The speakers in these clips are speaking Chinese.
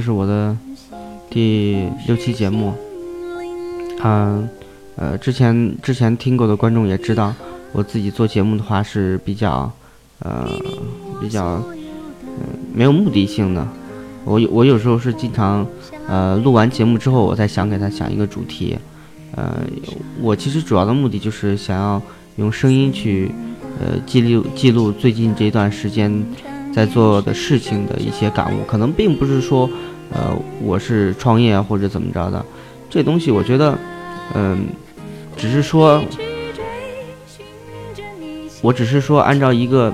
这是我的第六期节目。嗯、呃，之前之前听过的观众也知道，我自己做节目的话是比较，呃，比较，嗯、没有目的性的。我有我有时候是经常，呃，录完节目之后，我再想给他想一个主题。呃，我其实主要的目的就是想要用声音去，呃，记录记录最近这段时间在做的事情的一些感悟。可能并不是说，呃，我是创业或者怎么着的，这东西我觉得，嗯、只是说，我只是说按照一个，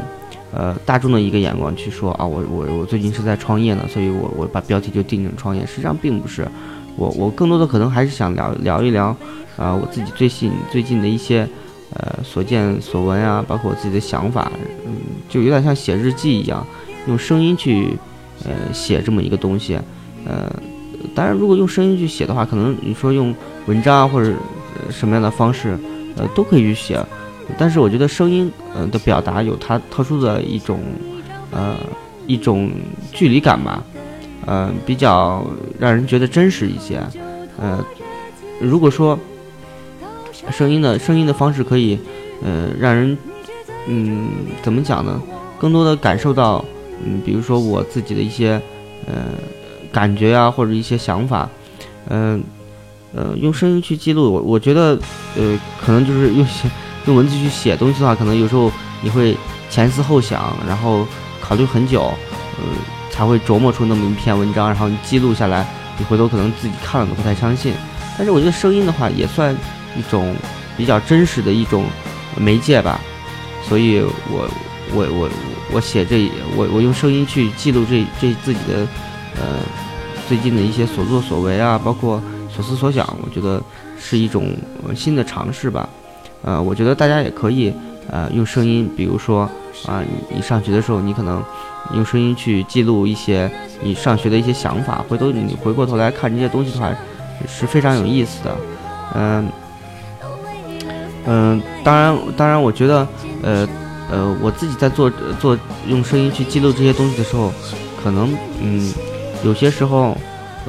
呃，大众的一个眼光去说啊，我我我最近是在创业呢，所以我我把标题就定成创业。实际上并不是，我我更多的可能还是想聊聊一聊，啊、我自己最近最近的一些，呃，所见所闻啊，包括我自己的想法，嗯，就有点像写日记一样，用声音去，呃，写这么一个东西，呃，当然如果用声音去写的话，可能你说用文章啊或者、什么样的方式，呃，都可以去写。但是我觉得声音呃的表达有它特殊的一种呃一种距离感吧，呃比较让人觉得真实一些。呃，如果说声音的声音的方式可以呃让人嗯怎么讲呢？更多的感受到嗯比如说我自己的一些呃感觉啊或者一些想法，嗯呃用声音去记录，我我觉得呃可能就是用写。用文字去写东西的话，可能有时候你会前思后想，然后考虑很久，呃，才会琢磨出那么一篇文章，然后你记录下来，你回头可能自己看了都不太相信。但是我觉得声音的话，也算一种比较真实的一种媒介吧，所以我我我我写这我我用声音去记录这这自己的呃最近的一些所作所为啊，包括所思所想，我觉得是一种新的尝试吧。呃，我觉得大家也可以，呃，用声音，比如说啊，你上学的时候，你可能用声音去记录一些你上学的一些想法，回头你回过头来看这些东西的话，是非常有意思的。嗯、嗯、当然，当然，我觉得，呃呃，我自己在做做用声音去记录这些东西的时候，可能嗯，有些时候，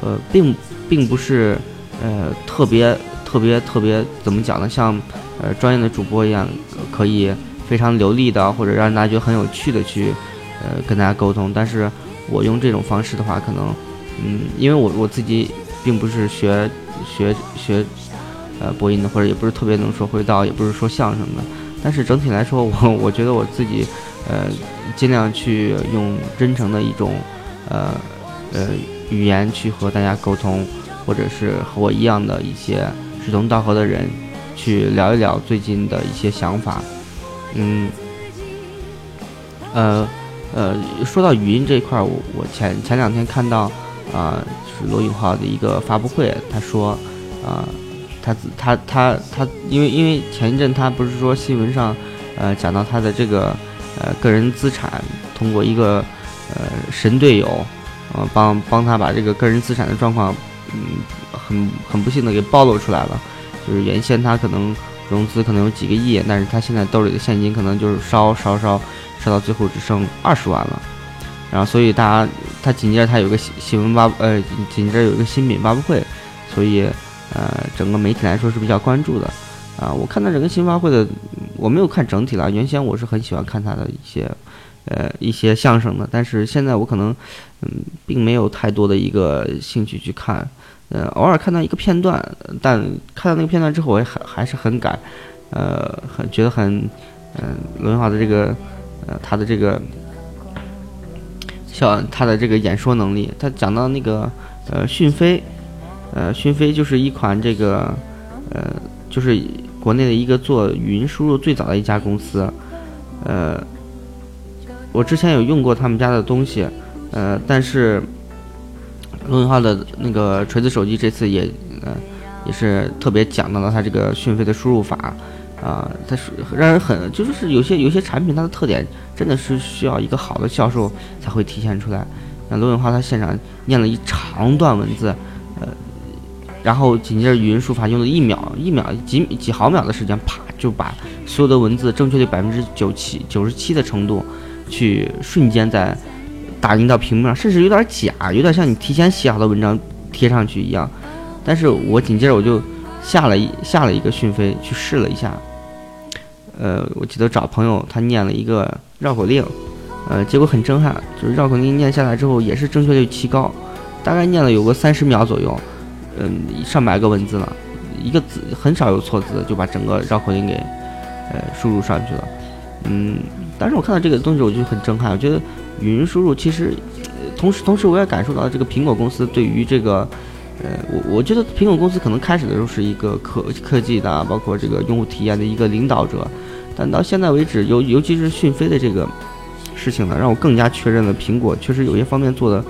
呃，并并不是呃特别特别特别怎么讲呢，像。呃，专业的主播一样，可以非常流利的，或者让大家觉得很有趣的去，呃，跟大家沟通。但是我用这种方式的话，可能，嗯，因为我我自己并不是学学学，呃，播音的，或者也不是特别能说会道，也不是说相声的。但是整体来说，我我觉得我自己，呃，尽量去用真诚的一种，呃呃语言去和大家沟通，或者是和我一样的一些志同道合的人。去聊一聊最近的一些想法，嗯，呃，呃，说到语音这一块，我我前前两天看到啊、是罗永浩的一个发布会，他说啊、他他他他，因为因为前一阵他不是说新闻上呃讲到他的这个呃个人资产通过一个呃神队友，呃帮帮他把这个个人资产的状况，嗯，很很不幸的给暴露出来了。就是原先他可能融资可能有几个亿，但是他现在兜里的现金可能就是烧烧烧烧到最后只剩二十万了，然后所以大家他紧接着他有个新新闻发呃紧接着有一个新品发布会，所以呃整个媒体来说是比较关注的啊。我看到整个新发会的，我没有看整体了，原先我是很喜欢看他的一些呃一些相声的，但是现在我可能嗯并没有太多的一个兴趣去看。呃，偶尔看到一个片段，但看到那个片段之后，我也还还是很感，呃，很觉得很，嗯、罗永浩的这个，呃，他的这个，像他的这个演说能力，他讲到那个，呃，讯飞，呃，讯飞就是一款这个，呃，就是国内的一个做语音输入最早的一家公司，呃，我之前有用过他们家的东西，呃，但是。罗永浩的那个锤子手机这次也，呃，也是特别讲到了它这个讯飞的输入法，啊、它是让人很就是有些有些产品它的特点真的是需要一个好的销售才会体现出来。那罗永浩他现场念了一长段文字，呃，然后紧接着语音输入法用了一秒、一秒几几毫秒的时间，啪就把所有的文字正确率百分之九七九十七的程度，去瞬间在打印到屏幕上，甚至有点假，有点像你提前写好的文章贴上去一样。但是我紧接着我就下了一下了一个讯飞去试了一下，呃，我记得找朋友他念了一个绕口令，呃，结果很震撼，就是绕口令念下来之后也是正确率奇高，大概念了有个三十秒左右。嗯，上百个文字了，一个字很少有错字，就把整个绕口令给呃输入上去了。嗯，但是我看到这个东西，我就很震撼。我觉得语音输入其实，同时同时我也感受到这个苹果公司对于这个，呃，我我觉得苹果公司可能开始的时候是一个科科技的，包括这个用户体验的一个领导者，但到现在为止，尤尤其是讯飞的这个事情呢，让我更加确认了苹果确实有些方面做的，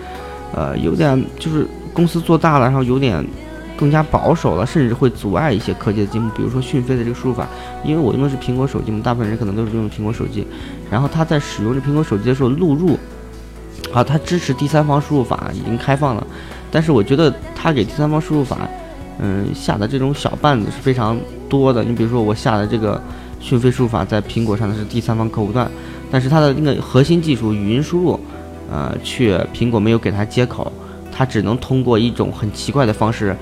呃，有点就是。公司做大了，然后有点更加保守了，甚至会阻碍一些科技的进步。比如说讯飞的这个输入法，因为我用的是苹果手机嘛，大部分人可能都是用苹果手机。然后他在使用这苹果手机的时候录入，啊，他支持第三方输入法已经开放了，但是我觉得他给第三方输入法，嗯，下的这种小绊子是非常多的。你比如说我下的这个讯飞输入法在苹果上的是第三方客户端，但是它的那个核心技术语音输入，呃，却苹果没有给它接口。它只能通过一种很奇怪的方式，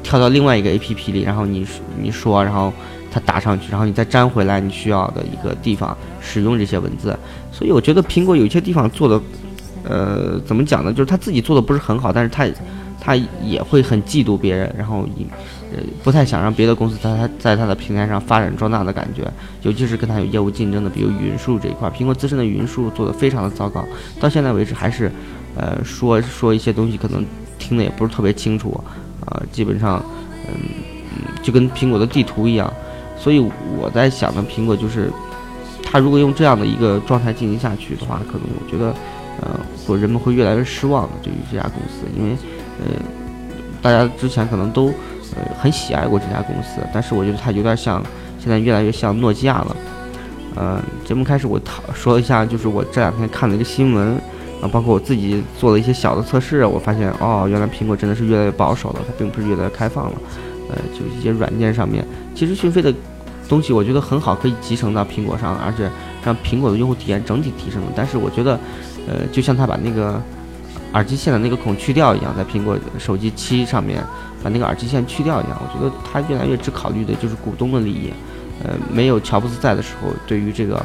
跳到另外一个 A P P 里，然后你你说，然后它打上去，然后你再粘回来你需要的一个地方使用这些文字。所以我觉得苹果有些地方做的，呃，怎么讲呢？就是他自己做的不是很好，但是他他也会很嫉妒别人，然后呃不太想让别的公司在他在他的平台上发展壮大的感觉，尤其是跟他有业务竞争的，比如云数这一块，苹果自身的云数做的非常的糟糕，到现在为止还是。呃，说说一些东西可能听的也不是特别清楚，啊，基本上，嗯嗯，就跟苹果的地图一样，所以我在想呢，苹果就是，它如果用这样的一个状态进行下去的话，可能我觉得，呃，或人们会越来越失望的对于这家公司，因为，呃，大家之前可能都，呃，很喜爱过这家公司，但是我觉得它有点像，现在越来越像诺基亚了，呃，节目开始我讨说一下，就是我这两天看了一个新闻。啊，包括我自己做了一些小的测试，我发现哦，原来苹果真的是越来越保守了，它并不是越来越开放了。呃，就一些软件上面，其实讯飞的东西我觉得很好，可以集成到苹果上，而且让苹果的用户体验整体提升了。但是我觉得，呃，就像他把那个耳机线的那个孔去掉一样，在苹果手机七上面把那个耳机线去掉一样，我觉得他越来越只考虑的就是股东的利益。呃，没有乔布斯在的时候，对于这个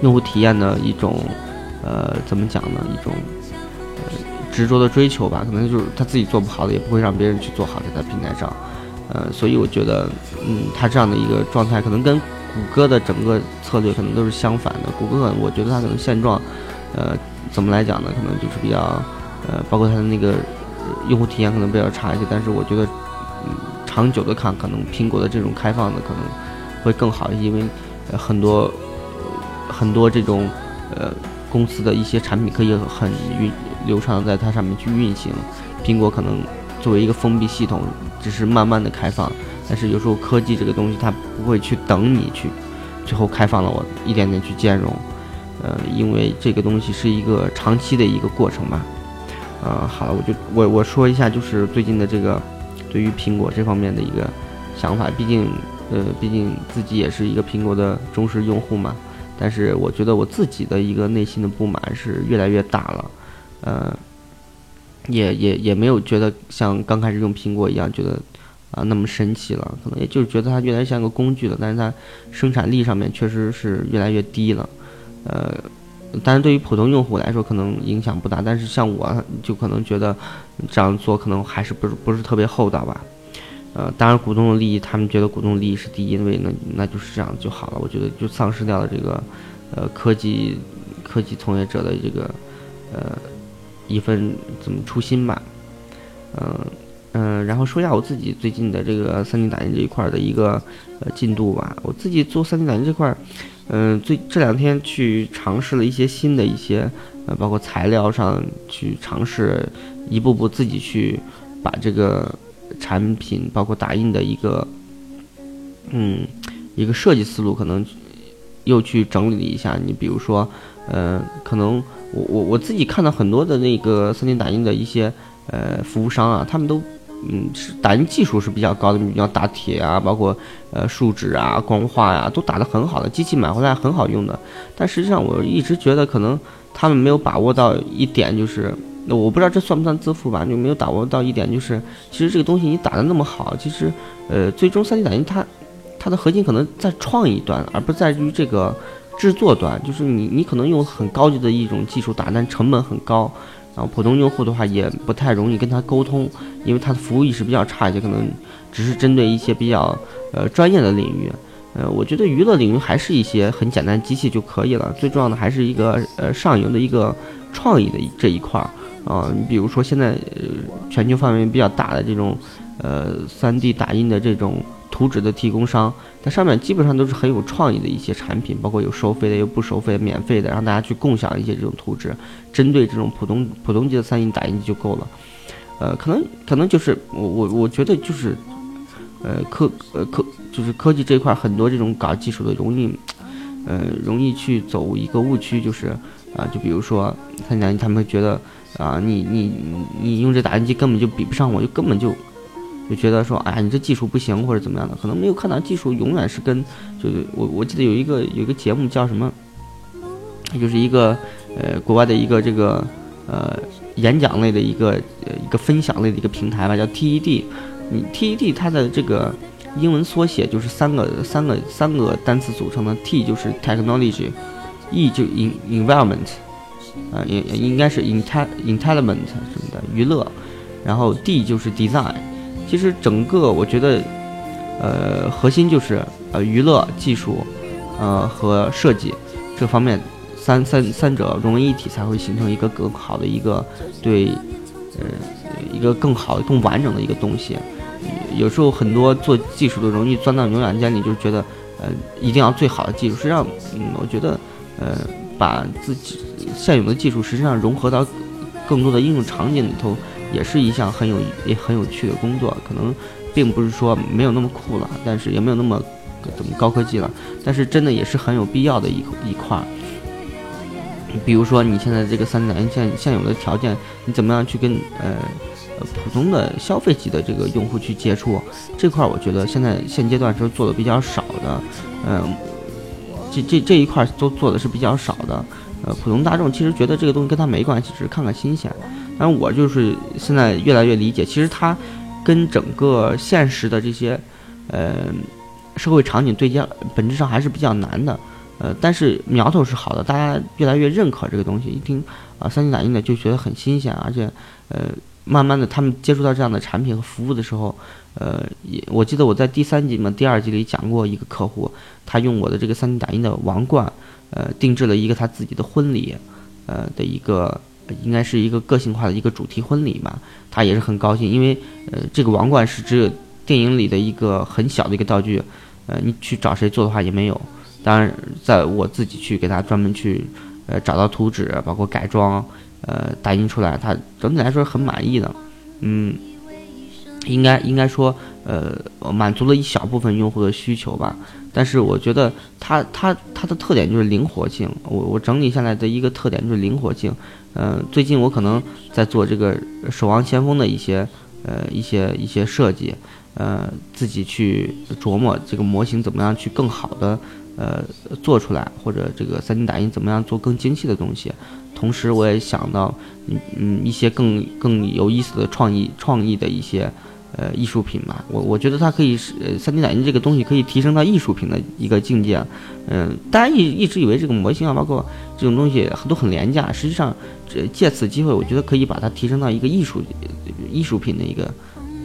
用户体验的一种。呃，怎么讲呢？一种呃执着的追求吧，可能就是他自己做不好的，也不会让别人去做好，在他平台上。呃，所以我觉得，嗯，他这样的一个状态，可能跟谷歌的整个策略可能都是相反的。谷歌，我觉得它可能现状，呃，怎么来讲呢？可能就是比较，呃，包括它的那个用户体验可能比较差一些。但是我觉得，嗯，长久的看，可能苹果的这种开放的可能会更好一些，因为很多很多这种呃。公司的一些产品可以很运流畅在它上面去运行，苹果可能作为一个封闭系统，只是慢慢的开放，但是有时候科技这个东西它不会去等你去，最后开放了我一点点去兼容，呃，因为这个东西是一个长期的一个过程吧，呃，好了，我就我我说一下就是最近的这个对于苹果这方面的一个想法，毕竟呃毕竟自己也是一个苹果的忠实用户嘛。但是我觉得我自己的一个内心的不满是越来越大了，呃，也也也没有觉得像刚开始用苹果一样觉得啊那么神奇了，可能也就是觉得它越来越像个工具了。但是它生产力上面确实是越来越低了，呃，但是对于普通用户来说可能影响不大，但是像我就可能觉得这样做可能还是不是不是特别厚道吧。呃，当然，股东的利益，他们觉得股东利益是第一位，那那就是这样就好了。我觉得就丧失掉了这个，呃，科技科技从业者的这个，呃，一份怎么初心吧，嗯嗯，然后说一下我自己最近的这个三 D 打印这一块的一个呃进度吧。我自己做三 D 打印这块，嗯，最这两天去尝试了一些新的一些，呃，包括材料上去尝试，一步步自己去把这个。产品包括打印的一个，嗯，一个设计思路，可能又去整理了一下。你比如说，呃，可能我我我自己看到很多的那个三 D 打印的一些呃服务商啊，他们都嗯，是打印技术是比较高的，比较打铁啊，包括呃树脂啊、光化呀，都打得很好的，机器买回来很好用的。但实际上，我一直觉得可能他们没有把握到一点，就是那我不知道这算不算自负吧，就没有把握到一点，就是其实这个东西你打得那么好，其实呃，最终 3D 打印它它的核心可能在创意端，而不在于这个制作端，就是你你可能用很高级的一种技术打，但成本很高。然后普通用户的话也不太容易跟他沟通，因为他的服务意识比较差一些，可能只是针对一些比较呃专业的领域。呃，我觉得娱乐领域还是一些很简单机器就可以了，最重要的还是一个呃上游的一个创意的这一块儿啊。你比如说现在呃全球范围比较大的这种呃 3D 打印的这种。图纸的提供商，它上面基本上都是很有创意的一些产品，包括有收费的，有不收费、免费的，让大家去共享一些这种图纸。针对这种普通普通级的 3D 打印机就够了。呃，可能可能就是我我我觉得就是，呃科呃科就是科技这一块很多这种搞技术的容易，呃容易去走一个误区，就是啊，就比如说 3D 打印，他们觉得啊，你你你用这打印机根本就比不上我，就根本就。就觉得说，哎呀，你这技术不行或者怎么样的，可能没有看到技术永远是跟，就是我我记得有一个有一个节目叫什么，就是一个呃国外的一个这个呃演讲类的一个呃一个分享类的一个平台吧，叫 TED。你 TED 它的这个英文缩写就是三个三个三个单词组成的，T 就是 technology，E 就 in environment，啊应应该是 inte intelligent 什么的娱乐，然后 D 就是 design。其实整个我觉得，呃，核心就是呃娱乐技术，呃和设计这方面三三三者融为一体，才会形成一个更好的一个对，呃一个更好更完整的一个东西。有时候很多做技术的容易钻到牛角尖里，就觉得呃一定要最好的技术。实际上，嗯，我觉得呃把自己现有的技术实际上融合到更多的应用场景里头。也是一项很有也很有趣的工作，可能并不是说没有那么酷了，但是也没有那么怎么高科技了，但是真的也是很有必要的一一块儿。比如说你现在这个三 D 打印现现有的条件，你怎么样去跟呃普通的消费级的这个用户去接触这块？我觉得现在现阶段是做的比较少的，嗯，这这这一块都做的是比较少的。呃，普通大众其实觉得这个东西跟他没关系，只是看看新鲜。但我就是现在越来越理解，其实它跟整个现实的这些呃社会场景对接，本质上还是比较难的。呃，但是苗头是好的，大家越来越认可这个东西。一听啊，三 D 打印的就觉得很新鲜，而且呃，慢慢的他们接触到这样的产品和服务的时候，呃，也我记得我在第三集嘛、第二集里讲过一个客户，他用我的这个三 D 打印的王冠，呃，定制了一个他自己的婚礼，呃的一个。应该是一个个性化的一个主题婚礼吧，他也是很高兴，因为呃，这个王冠是只有电影里的一个很小的一个道具，呃，你去找谁做的话也没有。当然，在我自己去给他专门去呃找到图纸，包括改装，呃，打印出来，他整体来说很满意的。嗯，应该应该说呃满足了一小部分用户的需求吧。但是我觉得它它它的特点就是灵活性。我我整理下来的一个特点就是灵活性。嗯，最近我可能在做这个《守望先锋》的一些呃一些一些设计，呃，自己去琢磨这个模型怎么样去更好的呃做出来，或者这个 3D 打印怎么样做更精细的东西。同时，我也想到嗯嗯一些更更有意思的创意创意的一些。呃，艺术品嘛，我我觉得它可以是呃，三 D 打印这个东西可以提升到艺术品的一个境界。嗯，大家一一直以为这个模型啊，包括这种东西都很廉价，实际上，这借此机会，我觉得可以把它提升到一个艺术艺术品的一个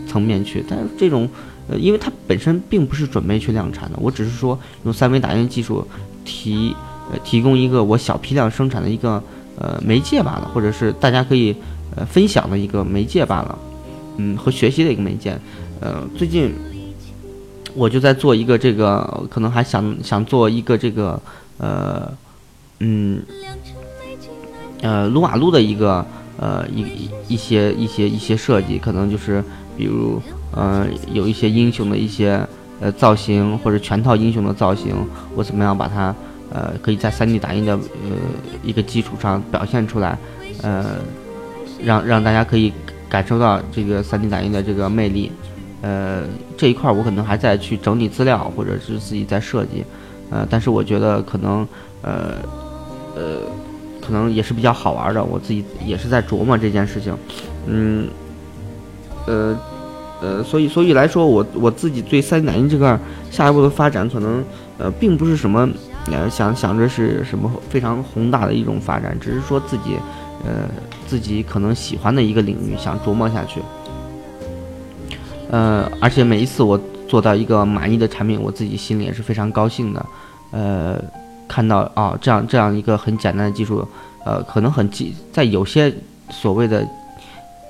层面去。但是这种，呃，因为它本身并不是准备去量产的，我只是说用三维打印技术提呃提供一个我小批量生产的一个呃媒介罢了，或者是大家可以呃分享的一个媒介罢了。嗯，和学习的一个媒介，呃，最近我就在做一个这个，可能还想想做一个这个，呃，嗯，呃，撸啊撸的一个，呃，一一些一些一些设计，可能就是比如，呃，有一些英雄的一些呃造型，或者全套英雄的造型，我怎么样把它，呃，可以在 3D 打印的呃一个基础上表现出来，呃，让让大家可以。感受到这个 3D 打印的这个魅力。呃，这一块我可能还在去整理资料，或者是自己在设计。呃，但是我觉得可能，呃，呃，可能也是比较好玩的。我自己也是在琢磨这件事情。嗯，呃，呃，所以，所以来说，我我自己对 3D 打印这块下一步的发展，可能呃，并不是什么呃想想着是什么非常宏大的一种发展，只是说自己呃自己可能喜欢的一个领域，想琢磨下去。呃，而且每一次我做到一个满意的产品，我自己心里也是非常高兴的。呃，看到啊，这样这样一个很简单的技术，呃，可能很机，在有些所谓的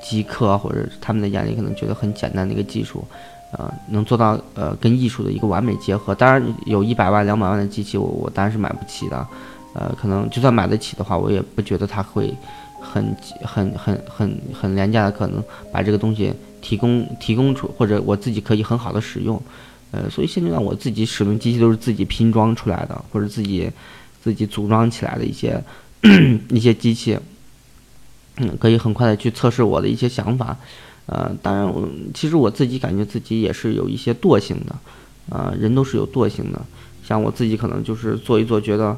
极客或者他们的眼里，可能觉得很简单的一个技术，呃，能做到呃跟艺术的一个完美结合。当然，有一百万、两百万的机器，我我当然是买不起的。呃，可能就算买得起的话，我也不觉得它会很很很很很廉价的，可能把这个东西。提供提供出或者我自己可以很好的使用，呃，所以现阶段我自己使用机器都是自己拼装出来的，或者自己自己组装起来的一些 一些机器，嗯，可以很快的去测试我的一些想法，呃，当然我其实我自己感觉自己也是有一些惰性的，呃，人都是有惰性的，像我自己可能就是做一做，觉得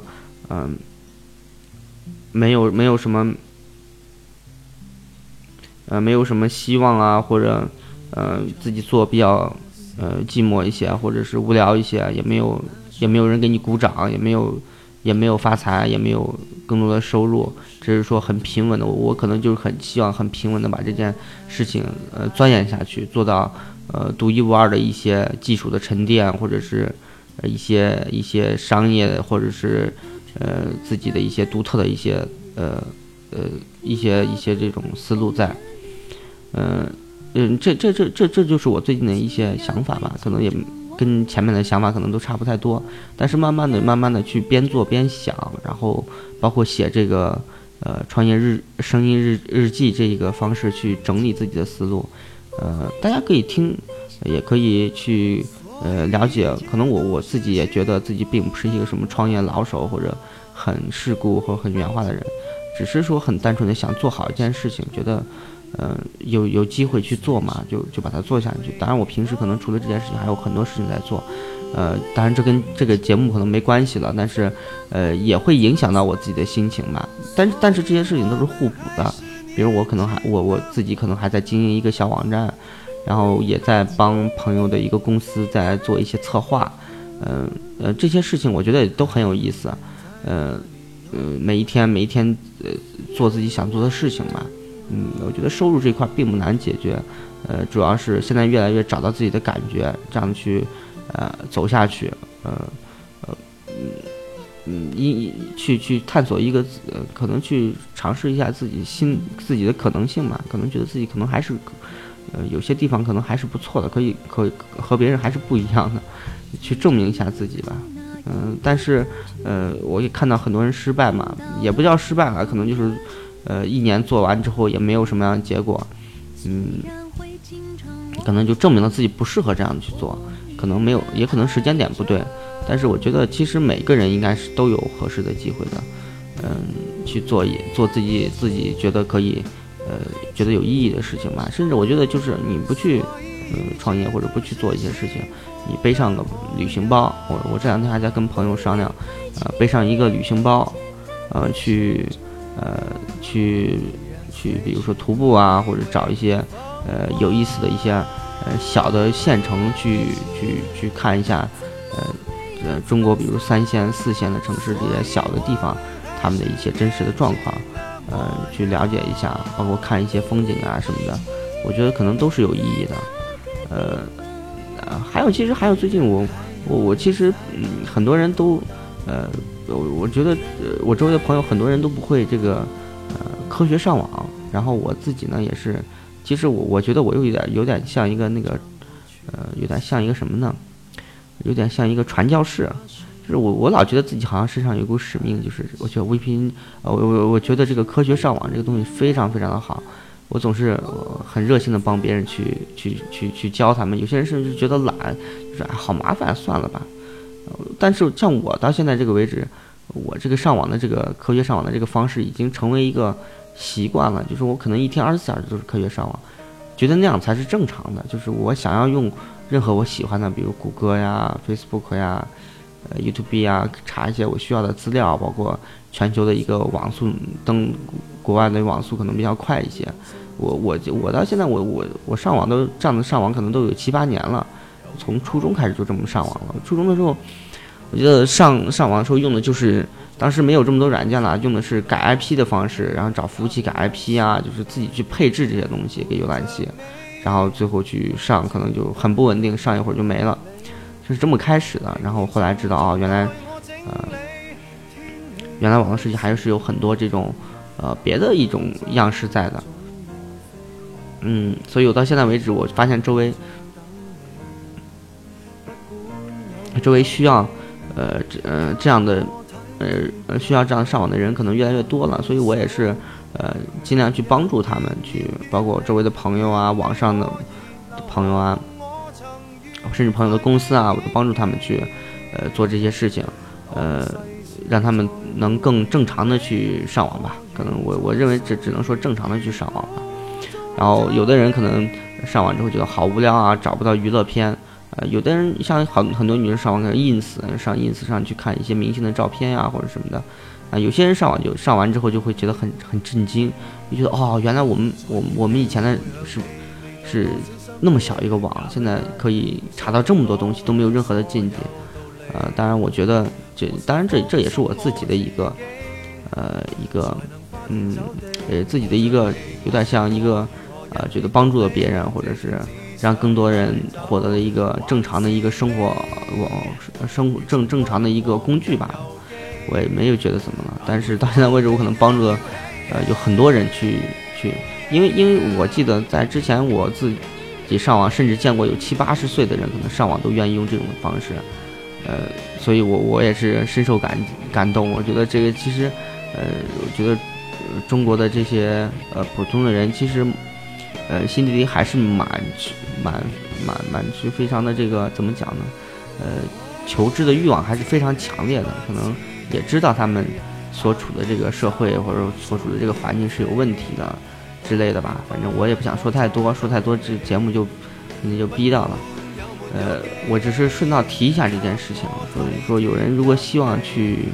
嗯，没有没有什么。呃，没有什么希望啊，或者，呃，自己做比较，呃，寂寞一些，或者是无聊一些，也没有，也没有人给你鼓掌，也没有，也没有发财，也没有更多的收入，只是说很平稳的。我可能就是很希望很平稳的把这件事情，呃，钻研下去，做到，呃，独一无二的一些技术的沉淀，或者是，一些一些商业，或者是，呃，自己的一些独特的一些，呃，呃，一些一些这种思路在。嗯嗯，这这这这这就是我最近的一些想法吧，可能也跟前面的想法可能都差不太多，但是慢慢的、慢慢的去边做边想，然后包括写这个呃创业日声音日日记这一个方式去整理自己的思路，呃，大家可以听，也可以去呃了解，可能我我自己也觉得自己并不是一个什么创业老手或者很世故或很圆滑的人，只是说很单纯的想做好一件事情，觉得。嗯，有有机会去做嘛，就就把它做下去。当然，我平时可能除了这件事情，还有很多事情在做。呃，当然这跟这个节目可能没关系了，但是，呃，也会影响到我自己的心情嘛。但是但是这些事情都是互补的。比如我可能还我我自己可能还在经营一个小网站，然后也在帮朋友的一个公司在做一些策划。嗯呃，这些事情我觉得都很有意思。嗯嗯，每一天每一天呃做自己想做的事情嘛。嗯，我觉得收入这块并不难解决，呃，主要是现在越来越找到自己的感觉，这样去，呃，走下去，呃，呃，嗯，嗯，一去去探索一个，呃，可能去尝试一下自己新自己的可能性嘛，可能觉得自己可能还是，呃，有些地方可能还是不错的，可以可以和别人还是不一样的，去证明一下自己吧，嗯，但是，呃，我也看到很多人失败嘛，也不叫失败吧，可能就是。呃，一年做完之后也没有什么样的结果，嗯，可能就证明了自己不适合这样去做，可能没有，也可能时间点不对。但是我觉得，其实每个人应该是都有合适的机会的，嗯，去做一做自己自己觉得可以，呃，觉得有意义的事情吧。甚至我觉得，就是你不去，嗯，创业或者不去做一些事情，你背上个旅行包，我我这两天还在跟朋友商量，呃，背上一个旅行包，呃，去。呃，去去，比如说徒步啊，或者找一些呃有意思的一些呃小的县城去去去看一下，呃呃，中国比如三线、四线的城市这些小的地方，他们的一些真实的状况，呃，去了解一下，包括看一些风景啊什么的，我觉得可能都是有意义的。呃，呃，还有，其实还有最近我我我其实嗯，很多人都呃。我我觉得，呃，我周围的朋友很多人都不会这个，呃，科学上网。然后我自己呢，也是，其实我我觉得我又有点有点像一个那个，呃，有点像一个什么呢？有点像一个传教士。就是我我老觉得自己好像身上有一股使命，就是我觉得 VPN，呃，我我我觉得这个科学上网这个东西非常非常的好。我总是很热心的帮别人去去去去教他们。有些人甚至觉得懒，就是哎，好麻烦，算了吧。但是像我到现在这个为止，我这个上网的这个科学上网的这个方式已经成为一个习惯了，就是我可能一天二十四小时都是科学上网。觉得那样才是正常的。就是我想要用任何我喜欢的，比如谷歌呀、Facebook 呀、呃 YouTube 啊，查一些我需要的资料，包括全球的一个网速登国外的网速可能比较快一些。我我我到现在我我我上网都这样的上网可能都有七八年了，从初中开始就这么上网了。初中的时候，我觉得上上网的时候用的就是当时没有这么多软件了，用的是改 IP 的方式，然后找服务器改 IP 啊，就是自己去配置这些东西给浏览器，然后最后去上可能就很不稳定，上一会儿就没了，就是这么开始的。然后后来知道啊，原来呃原来网络世界还是有很多这种呃别的一种样式在的。嗯，所以我到现在为止，我发现周围，周围需要，呃，这呃这样的，呃需要这样上网的人可能越来越多了，所以我也是，呃，尽量去帮助他们，去包括周围的朋友啊，网上的朋友啊，甚至朋友的公司啊，我都帮助他们去，呃，做这些事情，呃，让他们能更正常的去上网吧。可能我我认为只只能说正常的去上网吧。然后有的人可能上网之后觉得好无聊啊，找不到娱乐片。呃，有的人像很很多女生上网可能 ins，上 ins 上去看一些明星的照片呀或者什么的。啊，有些人上网就上完之后就会觉得很很震惊，就觉得哦，原来我们我我们以前的是是那么小一个网，现在可以查到这么多东西都没有任何的禁忌。呃，当然我觉得这当然这这也是我自己的一个呃一个嗯呃自己的一个有点像一个。呃，觉得帮助了别人，或者是让更多人获得了一个正常的一个生活，网生正正常的一个工具吧。我也没有觉得怎么了，但是到现在为止，我可能帮助了呃有很多人去去，因为因为我记得在之前我自己上网，甚至见过有七八十岁的人可能上网都愿意用这种方式，呃，所以我我也是深受感感动。我觉得这个其实，呃，我觉得中国的这些呃普通的人其实。呃，心底里还是蛮、蛮、蛮、蛮是非常的这个怎么讲呢？呃，求知的欲望还是非常强烈的。可能也知道他们所处的这个社会或者所处的这个环境是有问题的之类的吧。反正我也不想说太多，说太多这节目就肯定就逼到了。呃，我只是顺道提一下这件事情，说说有人如果希望去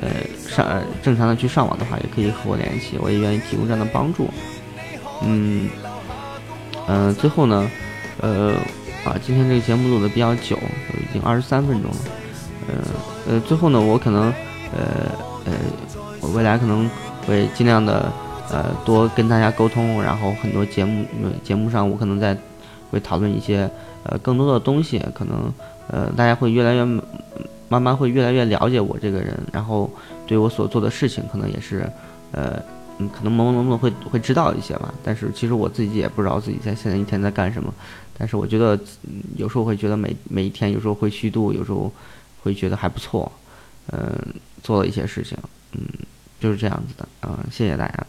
呃上正常的去上网的话，也可以和我联系，我也愿意提供这样的帮助。嗯。嗯，最后呢，呃，啊，今天这个节目录的比较久，已经二十三分钟了。呃，呃，最后呢，我可能，呃，呃，我未来可能会尽量的，呃，多跟大家沟通，然后很多节目节目上，我可能在会讨论一些，呃，更多的东西，可能，呃，大家会越来越慢慢会越来越了解我这个人，然后对我所做的事情，可能也是，呃。可能朦朦胧胧会会知道一些吧，但是其实我自己也不知道自己在现在一天在干什么。但是我觉得，有时候会觉得每每一天，有时候会虚度，有时候会觉得还不错。嗯，做了一些事情，嗯，就是这样子的。嗯，谢谢大家。